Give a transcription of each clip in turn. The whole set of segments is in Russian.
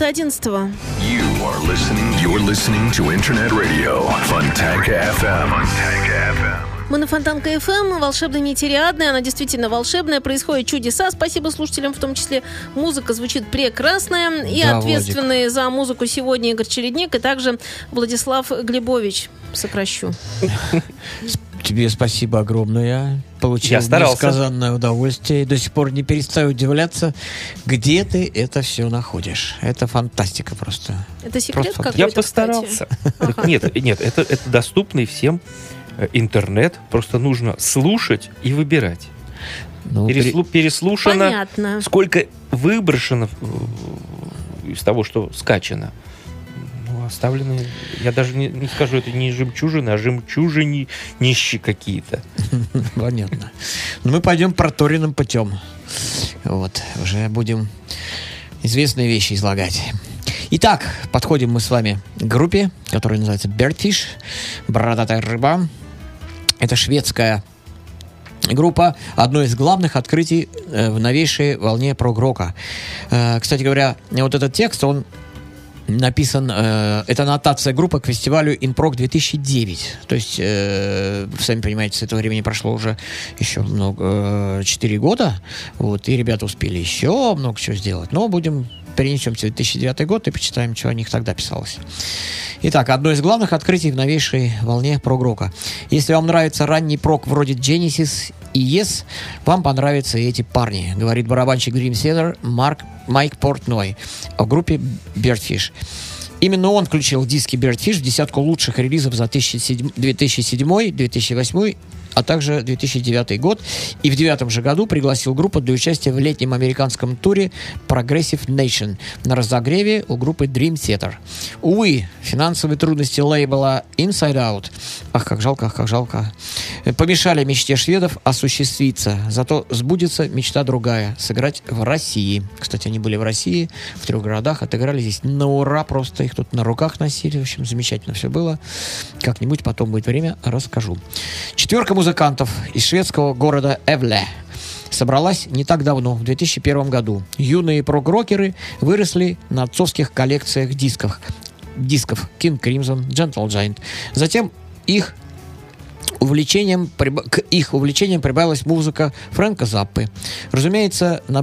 Минуты одиннадцатого. You are listening, you're listening to Internet Radio Fontanka FM. Fontanka FM. Мы на Фонтанка ФМ, волшебная нетериадная, она действительно волшебная, происходят чудеса. Спасибо слушателям, в том числе музыка звучит прекрасная. И Да, ответственные за музыку сегодня Игорь Чередник, и также Владислав Глебович, сокращу. Тебе спасибо огромное. Получил Я старался. несказанное удовольствие. И до сих пор не перестаю удивляться, где ты это все находишь. Это фантастика просто. Это секрет Просто какой-то, Я постарался. Так Нет, нет, это, это доступный всем э, интернет. Просто нужно слушать и выбирать. Ну, Переслу- переслушано. Понятно. Сколько выброшено э, из того, что скачано. Ну, оставлены, я даже не, не скажу, это не жемчужины, а жемчужини нищи какие-то. Понятно. Но мы пойдем проторенным путем. Вот. Уже будем известные вещи излагать. Итак, подходим мы с вами к группе, которая называется Birdfish. Бородатая рыба. Это шведская группа, одно из главных открытий э, в новейшей волне прог-рока. Э, кстати говоря, вот этот текст, он написан, э, это аннотация группы к фестивалю Инпрок 2009. То есть, э, сами понимаете, с этого времени прошло уже еще много, э, 4 года, вот, и ребята успели еще много чего сделать. Но будем перенесемся в 2009 год и почитаем, что о них тогда писалось. Итак, одно из главных открытий в новейшей волне прог-рока. Если вам нравится ранний прог вроде Genesis и Yes, вам понравятся и эти парни, говорит барабанщик Dream Theater Марк Майк Портной о группе Birdfish. Именно он включил диски Birdfish в десятку лучших релизов за 2007, 2008, а также 2009 год. И в девятом же году пригласил группу для участия в летнем американском туре Progressive Nation на разогреве у группы Dream Theater. Увы, финансовые трудности лейбла Inside Out, ах, как жалко, ах, как жалко, помешали мечте шведов осуществиться. Зато сбудется мечта другая – сыграть в России. Кстати, они были в России, в трех городах, отыграли здесь на ура, просто их тут на руках носили. В общем, замечательно все было. Как-нибудь потом будет время, расскажу. Четверка музыкантов из шведского города Эвле собралась не так давно, в 2001 году. Юные прог-рокеры выросли на отцовских коллекциях дисков. Дисков King Crimson, Gentle Giant. Затем их увлечением, к их увлечениям прибавилась музыка Фрэнка Заппы. Разумеется, на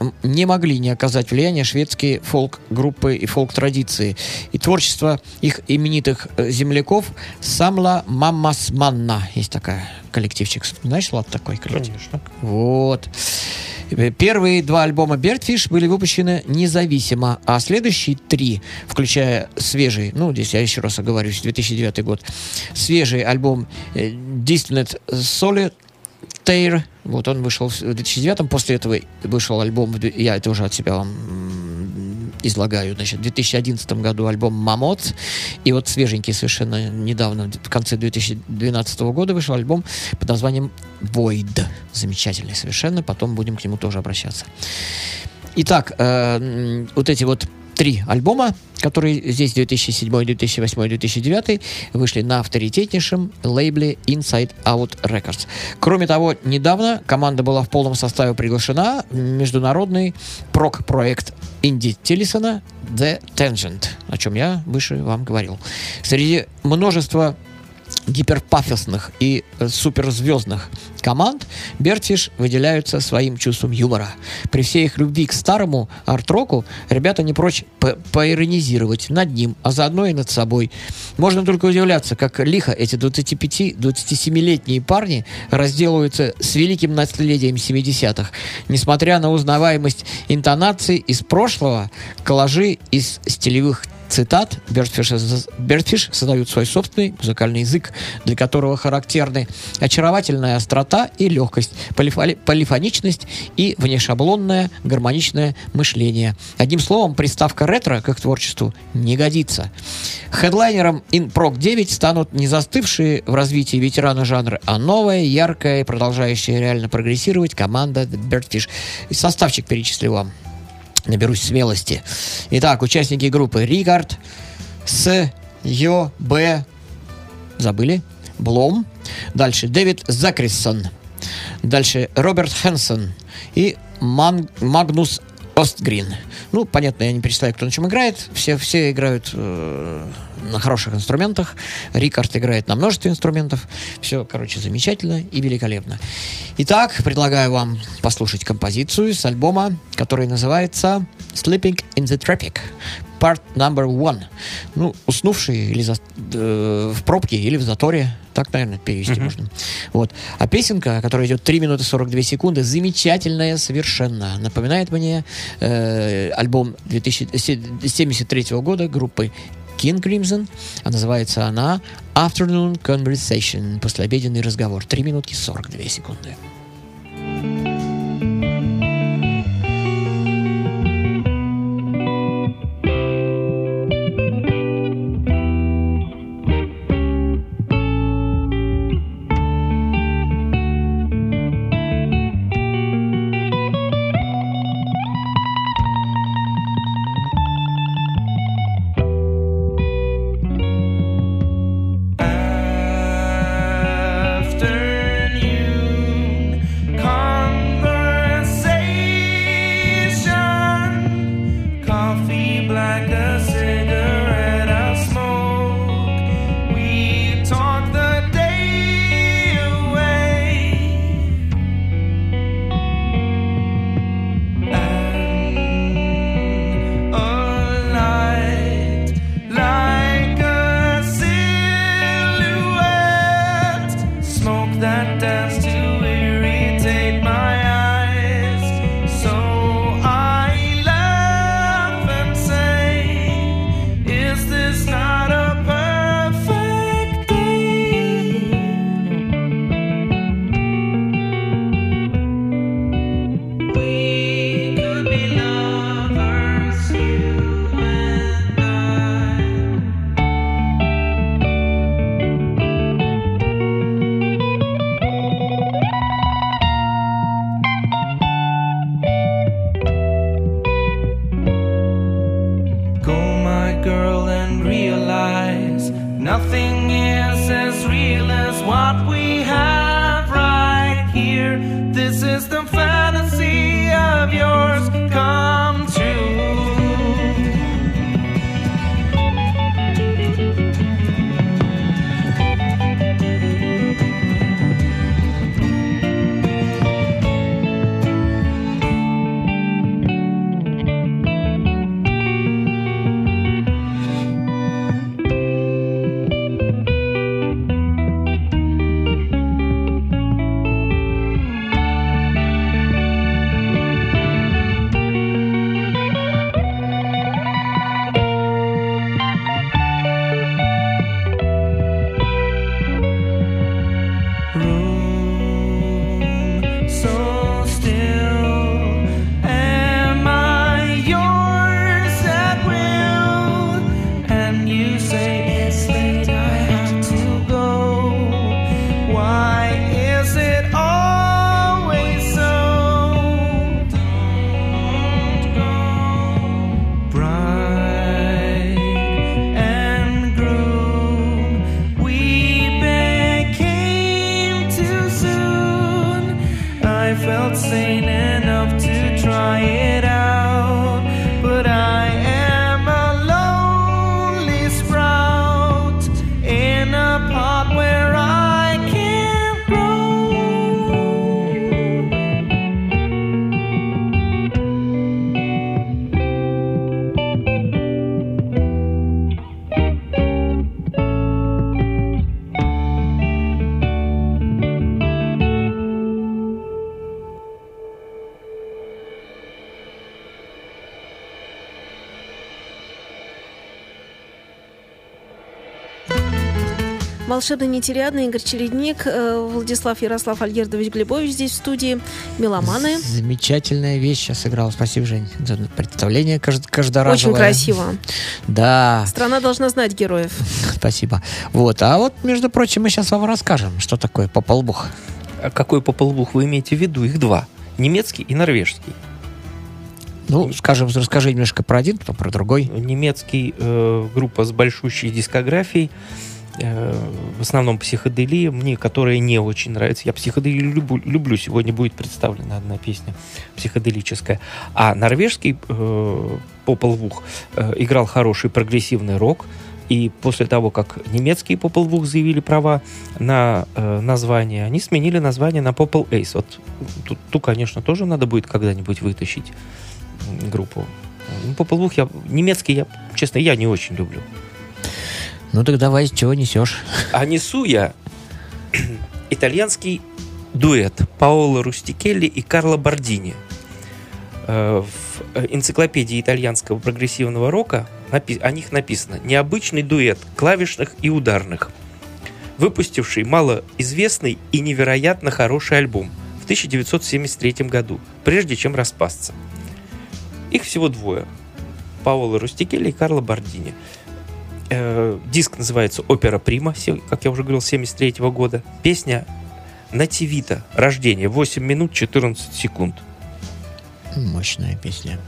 м, не могли не оказать влияния шведские фолк-группы и фолк-традиции. И творчество их именитых э, земляков Самла Маммас Манна. Есть такая коллективчик. Знаешь, Влад, такой коллектив? Конечно. Вот. Э, Первые два альбома Birdfish были выпущены независимо, а следующие три, включая свежий, ну, здесь я еще раз оговорюсь, 2009 год, свежий альбом э, Distant Solitaire, вот он вышел в 2009, после этого вышел альбом, я это уже от себя вам излагаю, значит, в 2011 году альбом «Мамот», и вот свеженький совершенно недавно, в конце 2012 года вышел альбом под названием «Void». Замечательный совершенно, потом будем к нему тоже обращаться. Итак, э, вот эти вот три альбома, которые здесь 2007, 2008, 2009 вышли на авторитетнейшем лейбле Inside Out Records. Кроме того, недавно команда была в полном составе приглашена в международный прок-проект Инди Тиллисона The Tangent, о чем я выше вам говорил. Среди множества гиперпафосных и э, суперзвездных команд Бертиш выделяются своим чувством юмора. При всей их любви к старому арт-року ребята не прочь по- поиронизировать над ним, а заодно и над собой. Можно только удивляться, как лихо эти 25-27-летние парни разделываются с великим наследием 70-х. Несмотря на узнаваемость интонаций из прошлого, коллажи из стилевых цитат Бертфиш, создают свой собственный музыкальный язык, для которого характерны очаровательная острота и легкость, полифоли- полифоничность и внешаблонное гармоничное мышление. Одним словом, приставка ретро к их творчеству не годится. Хедлайнером InProc 9 станут не застывшие в развитии ветераны жанра, а новая, яркая и продолжающая реально прогрессировать команда The Birdfish. И составчик перечислю вам наберусь смелости. Итак, участники группы Ригард, С, Йо, Б, забыли, Блом, дальше Дэвид Закриссон, дальше Роберт Хэнсон и Ман- Магнус Остгрин. Ну, понятно, я не представляю, кто на чем играет. Все, все играют э, на хороших инструментах. Рикард играет на множестве инструментов. Все, короче, замечательно и великолепно. Итак, предлагаю вам послушать композицию с альбома, который называется Sleeping in the Traffic. Part number one. Ну, уснувший или за- э, в пробке, или в заторе. Так, наверное, перевести можно. Вот. А песенка, которая идет 3 минуты 42 секунды, замечательная совершенно. Напоминает мне э, альбом 2073 года группы King Crimson. А называется она Afternoon Conversation. Послеобеденный разговор. 3 минутки 42 секунды. Волшебный нетериадный Игорь Чередник, э, Владислав Ярослав Альгердович Глебович здесь в студии, меломаны. Замечательная вещь сейчас сыграл. Спасибо, Жень, за представление кажд- каждоразовое. Очень красиво. Да, Страна должна знать героев. спасибо. Вот, а вот, между прочим, мы сейчас вам расскажем, что такое пополбух. А какой пополбух вы имеете в виду? Их два. Немецкий и норвежский. Ну, скажем, расскажи немножко про один, потом про другой. Немецкий э, группа с большущей дискографией, в основном психоделия, мне которая не очень нравится. Я психоделию люблю, люблю. сегодня будет представлена одна песня психоделическая. А норвежский э, Попелвух э, играл хороший прогрессивный рок, и после того, как немецкие Попелвух заявили права на э, название, они сменили название на Popel Ace. Вот тут, ту, конечно, тоже надо будет когда-нибудь вытащить группу. Ну, Попелвух я немецкий, я, честно, я не очень люблю. Ну, так давай, чего несешь? А несу я итальянский дуэт Паоло Рустикелли и Карло Бордини. Э, В энциклопедии итальянского прогрессивного рока о них написано «Необычный дуэт клавишных и ударных, выпустивший малоизвестный и невероятно хороший альбом в 1973 году, прежде чем распасться». Их всего двое. Паоло Рустикелли и Карло Бордини. Э, Диск называется «Опера Прима», как я уже говорил, 73 года. Песня «Нативита. Рождение. 8 минут 14 секунд». Мощная песня.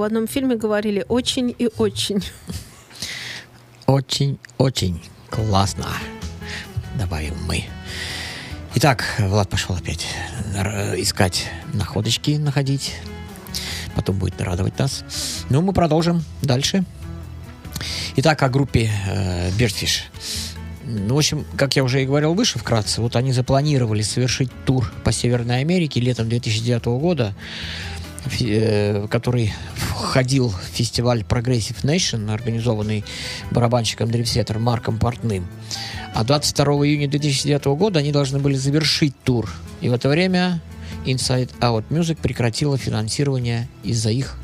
В одном фильме говорили, очень и очень. Очень-очень классно. Добавим мы. Итак, Влад пошел опять искать находочки, находить. Потом будет радовать нас. Ну, мы продолжим дальше. Итак, о группе э. Ну, в общем, как я уже и говорил выше вкратце, вот они запланировали совершить тур по Северной Америке летом 2009 года, э, который входил в фестиваль Progressive Nation, организованный барабанщиком древсетер Марком Портным. А 22 июня 2009 года они должны были завершить тур И в это время Inside Out Music прекратила финансирование из-за их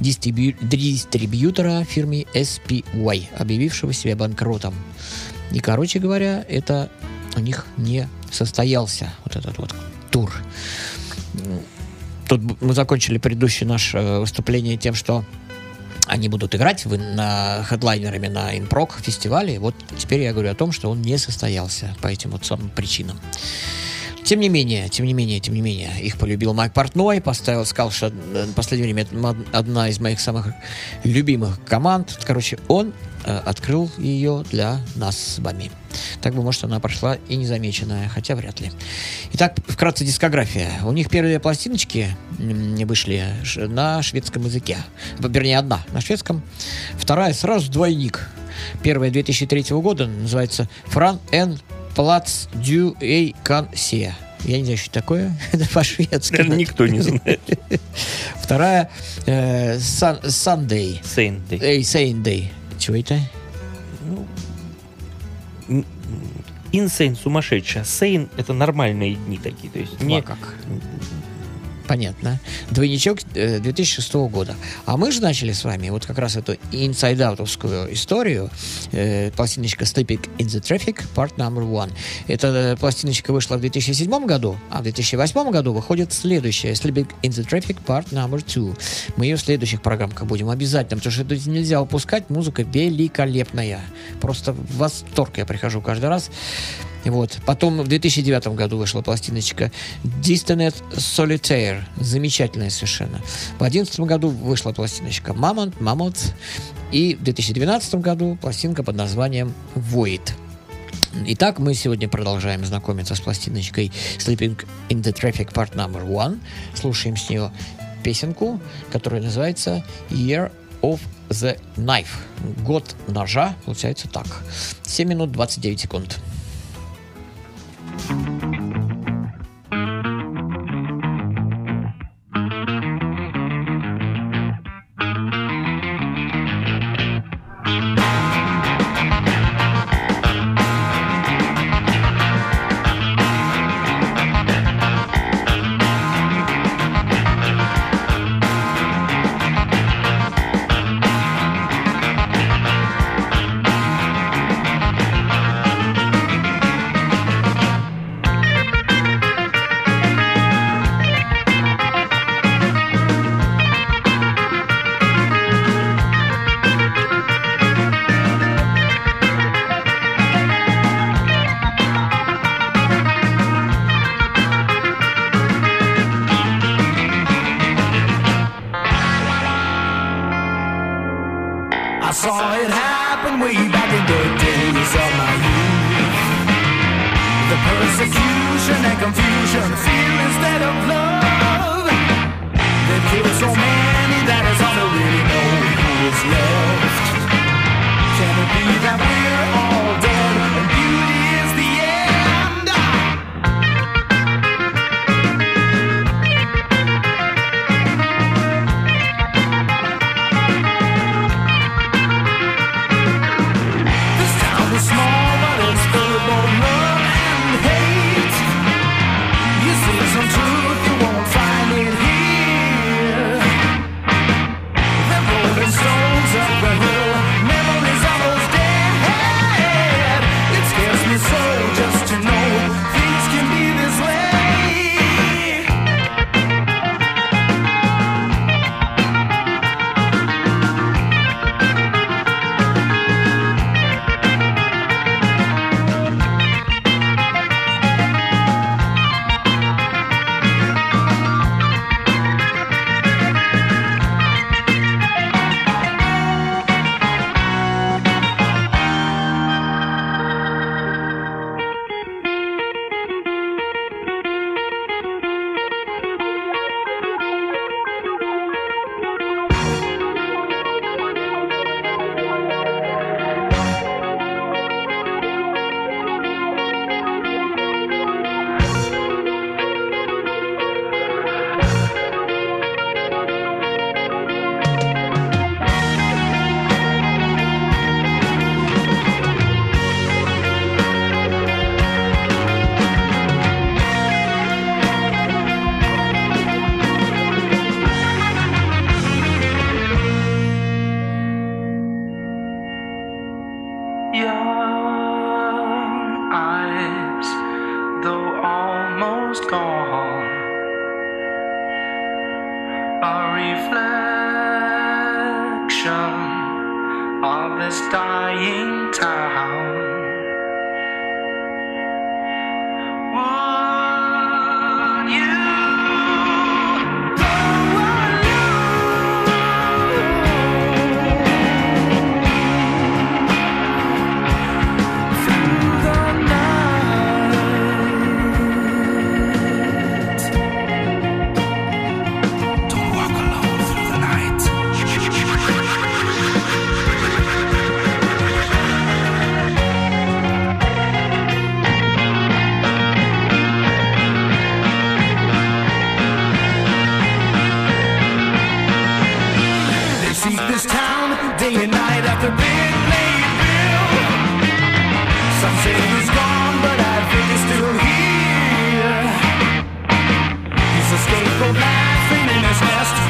дистрибью- дистрибьютора фирме SPY, объявившего себя банкротом. И, короче говоря, это у них не состоялся, вот этот вот тур. Тут мы закончили предыдущее наше выступление тем, что они будут играть в- на хедлайнерами на Инпрок фестивале. Вот теперь я говорю о том, что он не состоялся по этим вот самым причинам. Тем не менее, тем не менее, тем не менее, их полюбил Майк Портной, поставил, сказал, что э, в последнее время это одна из моих самых любимых команд. Короче, он э, открыл ее для нас с вами. Так бы, может, она прошла и незамеченная, хотя вряд ли. Итак, вкратце дискография. У них первые пластиночки вышли на шведском языке. Вернее, одна на шведском, вторая сразу двойник. Первая 2003 года называется «Фран эн Плац дю эй кан се». Я не знаю, что это такое. Это по-шведски. Наверное, никто не знает. Вторая э, Sunday. Сейнты. Эй, Sunday. Чего это? Инсейн сумасшедшая. Сейн это нормальные дни такие. То есть Не не как. Понятно. Двойничок э, 2006 года. А мы же начали с вами вот как раз эту инсайдаутовскую историю. Э, пластиночка Sleeping in the Traffic, part number one. Эта э, пластиночка вышла в 2007 году, а в 2008 году выходит следующая Sleeping in the Traffic, part number two. Мы ее в следующих программках будем обязательно, потому что это нельзя упускать. Музыка великолепная. Просто в восторг я прихожу каждый раз. Вот. Потом в 2009 году вышла пластиночка Distant Solitaire. Замечательная совершенно. В 2011 году вышла пластиночка Mammoth, Mammoth. И в 2012 году пластинка под названием Void. Итак, мы сегодня продолжаем знакомиться с пластиночкой Sleeping in the Traffic Part Number One. Слушаем с нее песенку, которая называется Year of the Knife. Год ножа, получается так. 7 минут 29 секунд. Thank you. escape laughing in freeman's nest.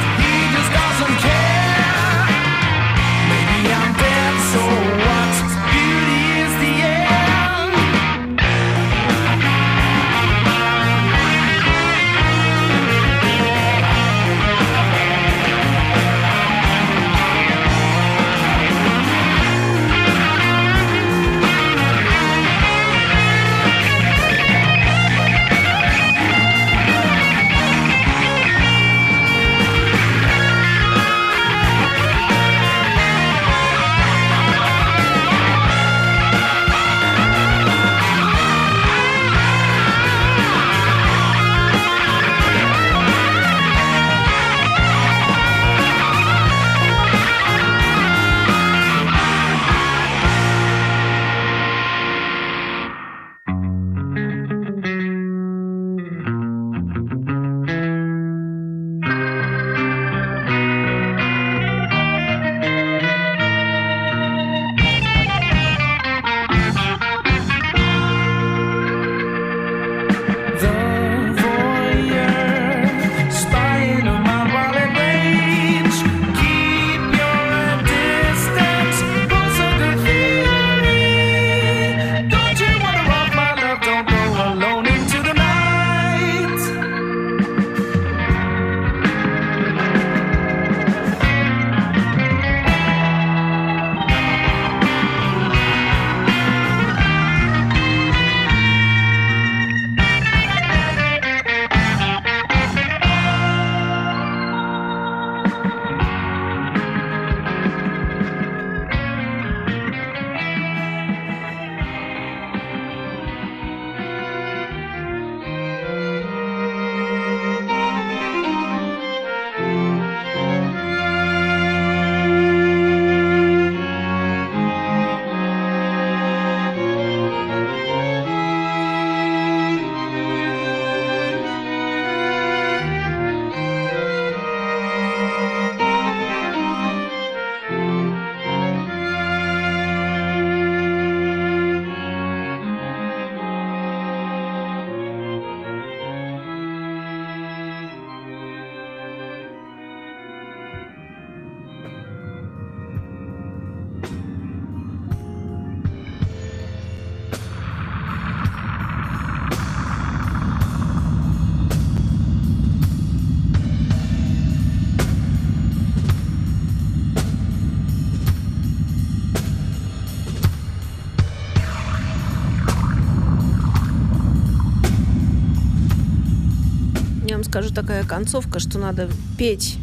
Вам скажу такая концовка, что надо петь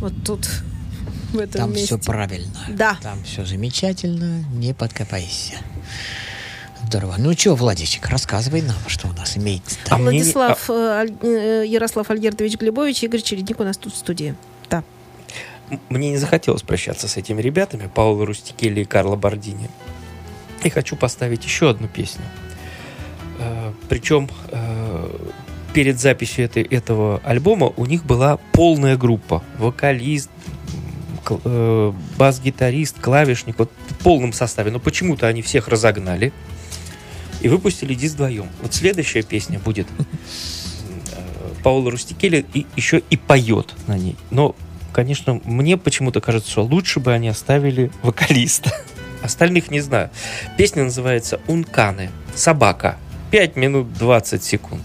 вот тут, в этом Там месте. все правильно. Да. Там все замечательно, не подкопайся. Здорово. Ну что, Владичек, рассказывай нам, что у нас имеется. А не- Владислав, э, Аль- э, Ярослав Альгердович Глебович, Игорь Чередник у нас тут в студии. Да. Мне не захотелось прощаться с этими ребятами, Пауло Рустикелли и Карло Бордини. И хочу поставить еще одну песню. Э, Причем э, перед записью этой, этого альбома у них была полная группа. Вокалист, э, бас-гитарист, клавишник. Вот в полном составе. Но почему-то они всех разогнали. И выпустили диск вдвоем. Вот следующая песня будет э, Паула Рустикели и еще и поет на ней. Но, конечно, мне почему-то кажется, что лучше бы они оставили вокалиста. Остальных не знаю. Песня называется «Унканы». Собака. 5 минут 20 секунд.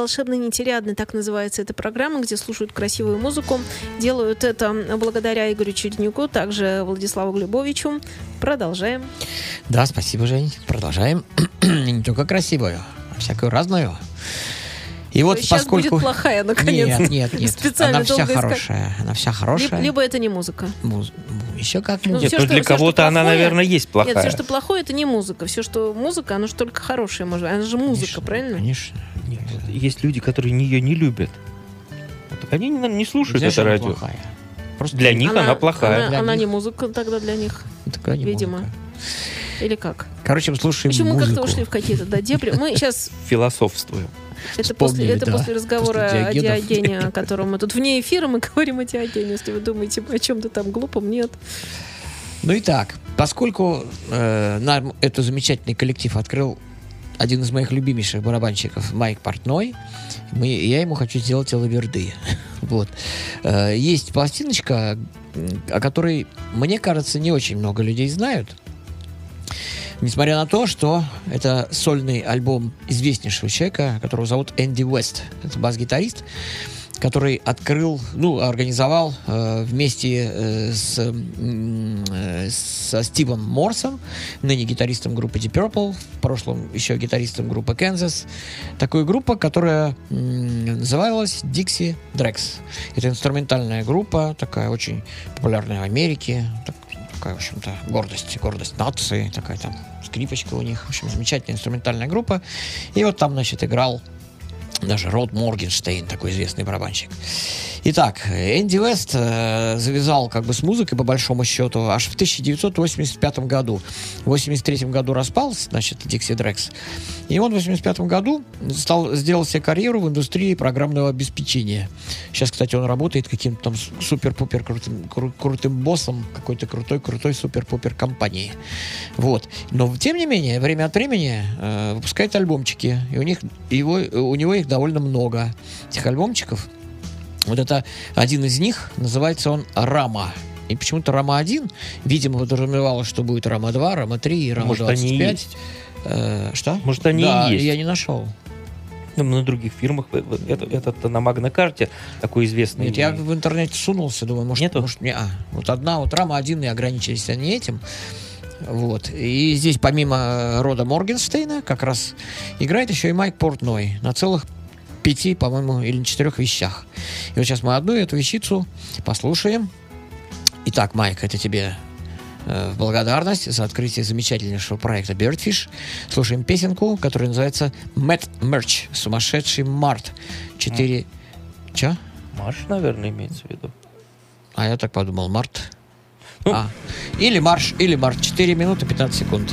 «Волшебный нетериадный», так называется эта программа, где слушают красивую музыку. Делают это благодаря Игорю Череднюку, также Владиславу Глебовичу. Продолжаем. Да, спасибо, Жень. Продолжаем. Не только красивую, а всякую разную. И вот Сейчас поскольку... будет плохая, наконец. Нет, нет, нет. Специально Она вся искать. хорошая. Она вся Либо, хорошая. либо это не музыка. Муз- Еще как Ну. Нет, ну что- для кого-то она, плохое- наверное, есть плохая. Нет, все, что плохое, это не музыка. Все, что музыка, оно же только хорошее может. Она же музыка, Конечно, правильно? Конечно. Нет, есть люди, которые ее не любят. Вот так они не, не слушают Знаешь, это она радио. плохая. Просто Для них она, плохая. Она, она них. не музыка тогда для них. такая не видимо. музыка. Или как? Короче, мы слушаем Почему мы музыку. как-то ушли в какие-то да, дебри? Мы сейчас Философствуем. это Вспомнили, после, это да, после разговора после о. Диогене, о котором мы тут вне эфира мы говорим о Диогене. Если вы думаете о чем-то там глупом, нет. Ну и так, поскольку э, нам этот замечательный коллектив открыл один из моих любимейших барабанщиков Майк Портной, мы, я ему хочу сделать лаверды. вот. Э, есть пластиночка, о которой, мне кажется, не очень много людей знают. Несмотря на то, что это сольный альбом известнейшего человека, которого зовут Энди Уэст. Это бас-гитарист, который открыл, ну, организовал э, вместе э, с, э, со Стивом Морсом, ныне гитаристом группы Deep Purple, в прошлом еще гитаристом группы Kansas, такую группу, которая м, называлась Dixie Drex. Это инструментальная группа, такая очень популярная в Америке, так- такая, в общем-то, гордость, гордость нации, такая там скрипочка у них, в общем, замечательная инструментальная группа. И вот там, значит, играл даже Род Моргенштейн, такой известный барабанщик. Итак, Энди Вест э, завязал как бы с музыкой, по большому счету, аж в 1985 году. В 83 году распался, значит, Дикси Дрекс. И он в 85 году стал, сделал себе карьеру в индустрии программного обеспечения. Сейчас, кстати, он работает каким-то там супер-пупер крутым, кру- крутым боссом какой-то крутой-крутой супер-пупер компании. Вот. Но, тем не менее, время от времени э, выпускает альбомчики. И у, них, его, у него их довольно много, этих альбомчиков. Вот это один из них, называется он «Рама». И почему-то «Рама-1», видимо, подразумевалось, что будет «Рама-2», «Рама-3» и Может, они и «Рама-25». есть. Э, что? Может, они и да, есть. я не нашел. Ну, на других фирмах э, это, этот на Магнокарте такой известный. Нет, я в интернете сунулся, думаю, может, Нету? может не, а, вот одна вот рама один и ограничились они этим. Вот. И здесь помимо э, рода Моргенстейна как раз играет еще и Майк Портной на целых пяти, по-моему, или четырех вещах. И вот сейчас мы одну эту вещицу послушаем. Итак, Майк, это тебе э, в благодарность за открытие замечательнейшего проекта Birdfish. Слушаем песенку, которая называется Mad Merch. Сумасшедший март. Четыре... Че? Марш, наверное, имеется в виду. А я так подумал, март. Ну. А. Или марш, или март. 4 минуты 15 секунд.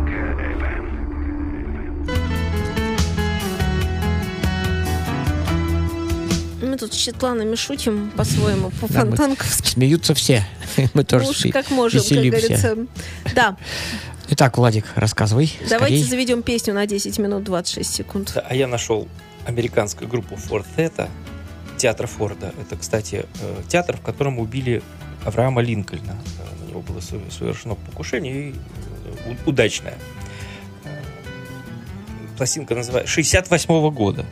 тут с Четланами шутим по-своему, Да, мы- по-фонтанковски. Смеются все. Мы тоже Уж сме- как можем, как веселимся. говорится. Да, Итак, Владик, рассказывай. давайте скорей. заведем песню на 10 минут 26 секунд. Да, а я нашел американскую группу Ford Theta, театр Форда. Это, кстати, э, театр, в котором убили Авраама Линкольна. Э, На него было со- совершено покушение и э, удачное. Э, Пластинка называется 68 года.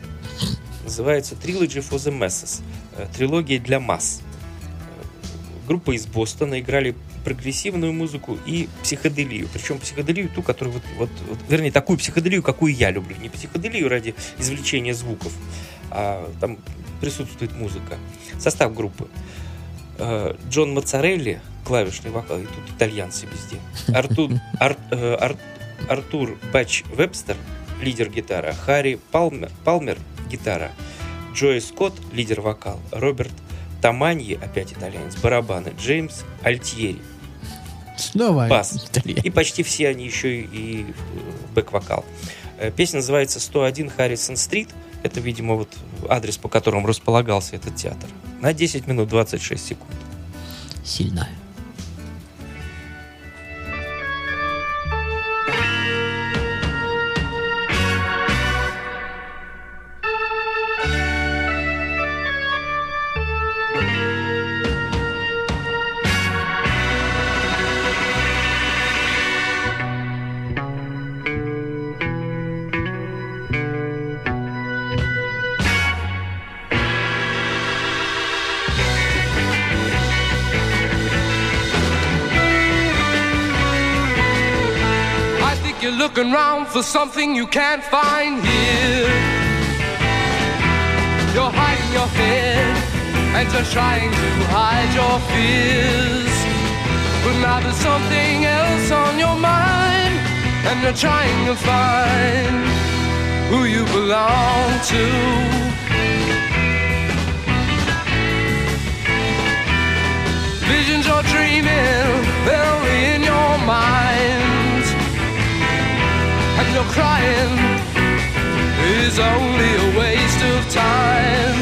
Называется Trilogy for the Masses. Э, Трилогия для масс. Группа из Бостона играли прогрессивную музыку и психоделию. Причем психоделию ту, которую вот, вот, вот, вернее, такую психоделию, какую я люблю. Не психоделию ради извлечения звуков, а там присутствует музыка. Состав группы. Э, Джон Моцарелли, клавишный вокал, и тут итальянцы везде. Артур, Ар- э, Ар- Артур Бач Вебстер, лидер гитара. Харри Палмер, Палмер, гитара. Джои Скотт, лидер вокал. Роберт Таманьи, опять итальянец, барабаны. Джеймс Альтьери, Снова бас. итальянец. И почти все они еще и, э, бэк-вокал. Э, Песня называется «101 Харрисон-стрит». Это, видимо, вот адрес, по которому располагался этот театр. На 10 минут 26 секунд. Сильно. Looking around for something you can't find here. You're hiding your head and just trying to hide your fears. But now there's something else on your mind, and you're trying to find who you belong to. Visions you're dreaming, they're in your mind you're crying is only a waste of time.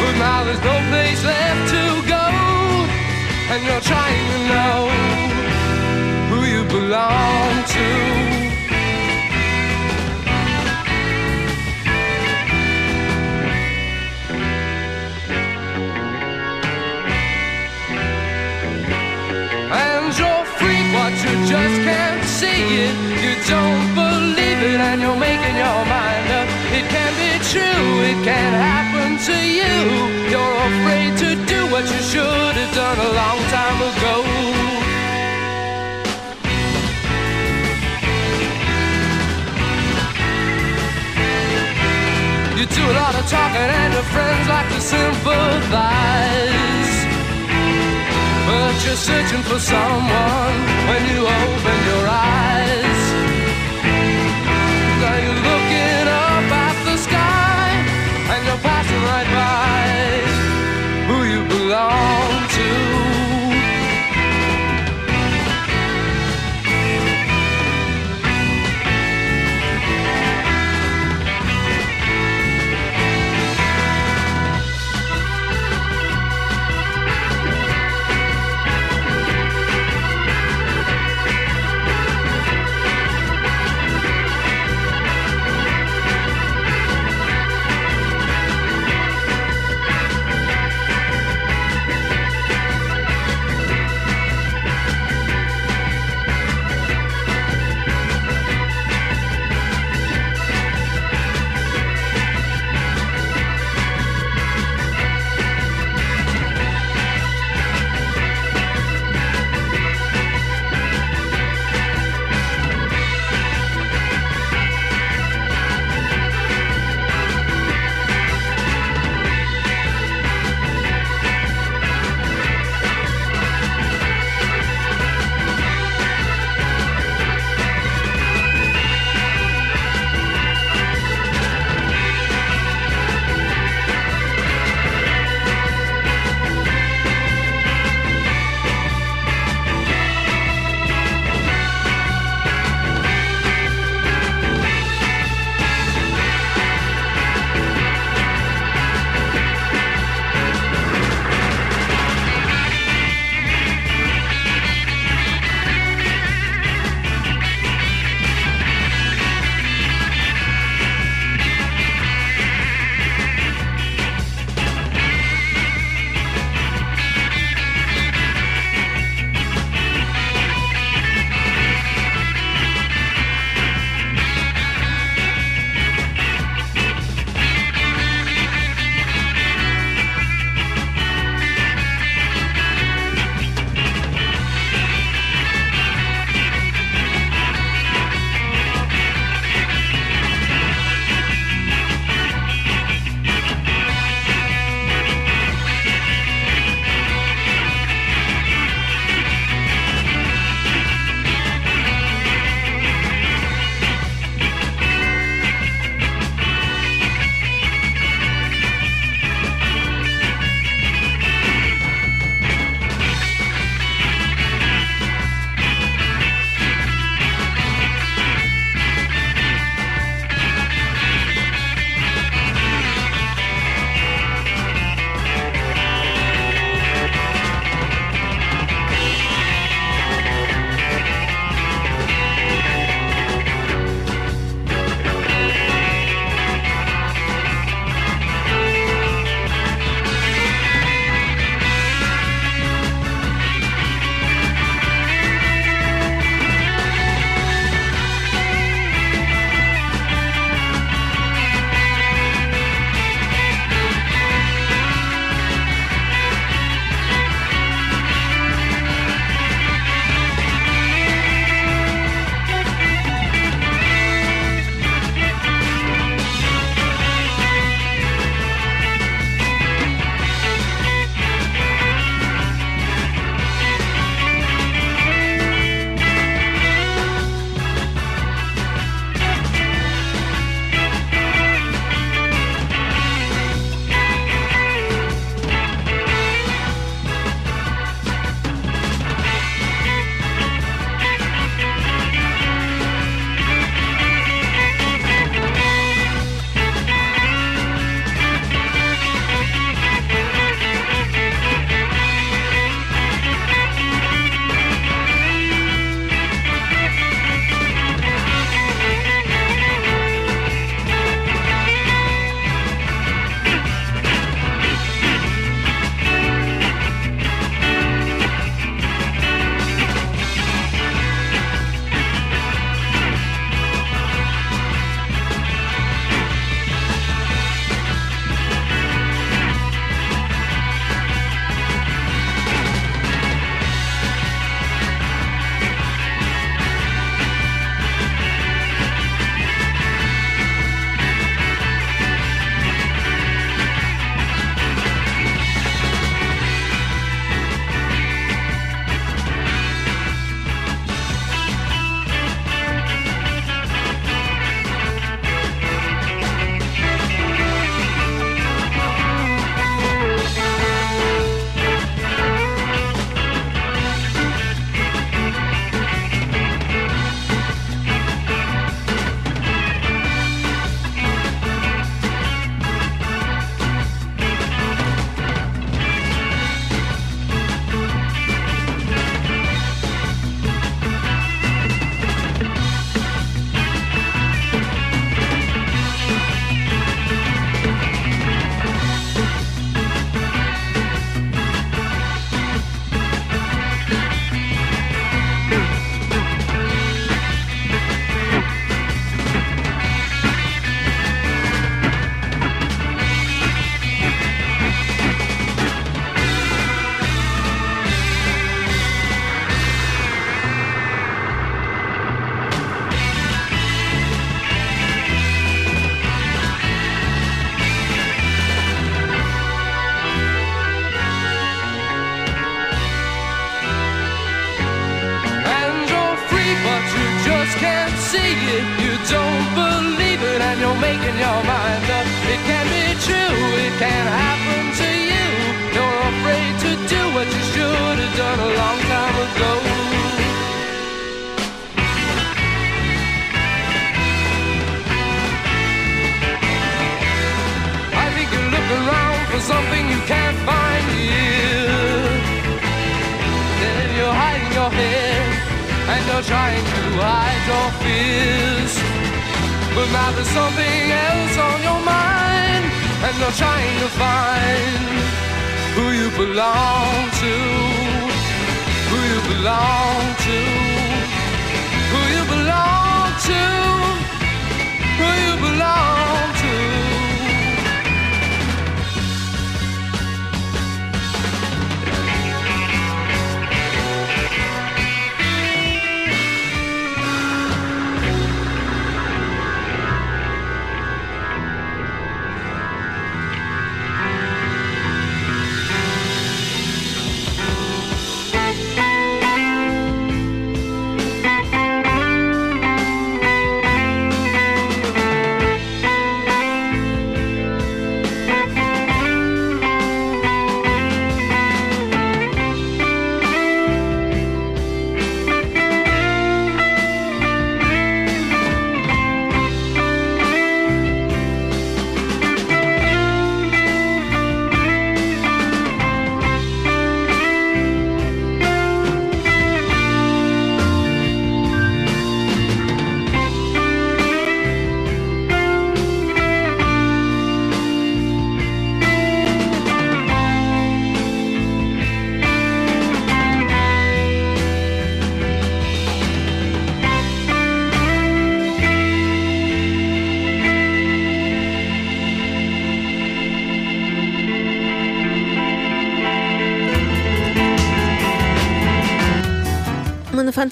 But now there's no place left to go, and you're trying to know who you belong to. And you're freak, but you just can't see it. You don't and you're making your mind up. It can be true, it can happen to you. You're afraid to do what you should have done a long time ago. You do a lot of talking, and your friends like to sympathize. But you're searching for someone when you open your eyes.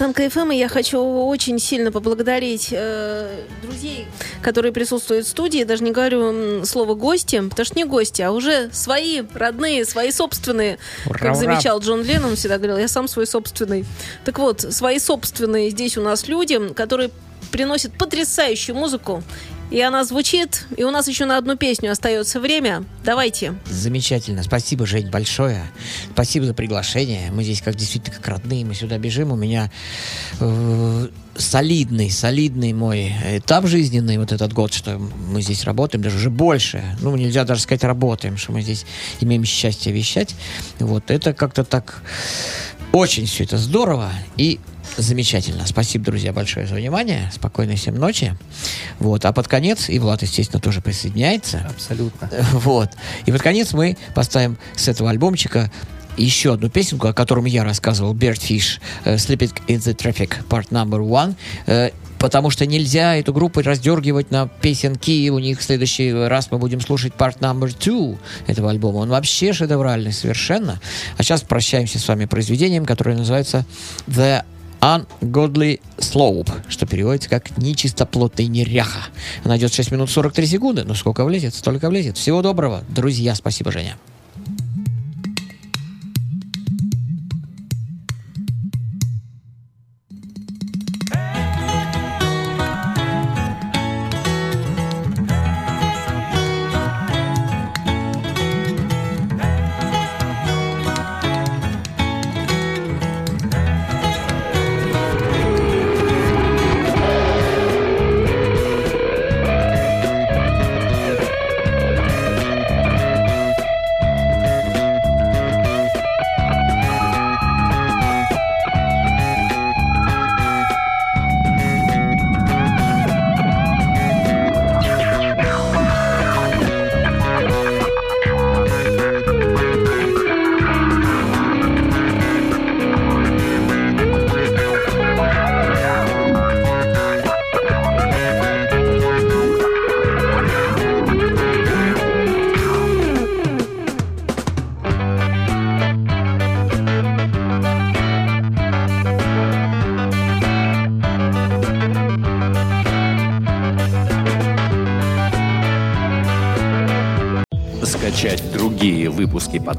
Фонтанка FM, и я хочу очень сильно поблагодарить э, друзей, которые присутствуют в студии. Даже не говорю слово гости, потому что не гости, а уже свои, родные, свои собственные. Ура, как ура. замечал Джон Леннон, всегда говорил, я сам свой собственный. Так вот, свои собственные здесь у нас люди, которые приносят потрясающую музыку. И она звучит, и у нас еще на одну песню остается время. Давайте. Замечательно. Спасибо, Жень, большое. Спасибо за приглашение. Мы здесь как действительно как родные. Мы сюда бежим. У меня э, солидный, солидный мой этап жизненный вот этот год, что мы здесь работаем, даже уже больше. Ну, нельзя даже сказать работаем, что мы здесь имеем счастье вещать. Вот. Это как-то так очень все это здорово и замечательно. Спасибо, друзья, большое за внимание. Спокойной всем ночи. Вот. А под конец, и Влад, естественно, тоже присоединяется. Абсолютно. Вот. И под конец мы поставим с этого альбомчика еще одну песенку, о котором я рассказывал, Birdfish, э, Sleeping in the Traffic, part number one. Э, Потому что нельзя эту группу раздергивать на песенки. У них в следующий раз мы будем слушать part number two этого альбома. Он вообще шедевральный совершенно. А сейчас прощаемся с вами произведением, которое называется The Ungodly Slope, что переводится как нечистоплотный неряха. Она идет 6 минут 43 секунды, но сколько влезет, столько влезет. Всего доброго, друзья. Спасибо, Женя.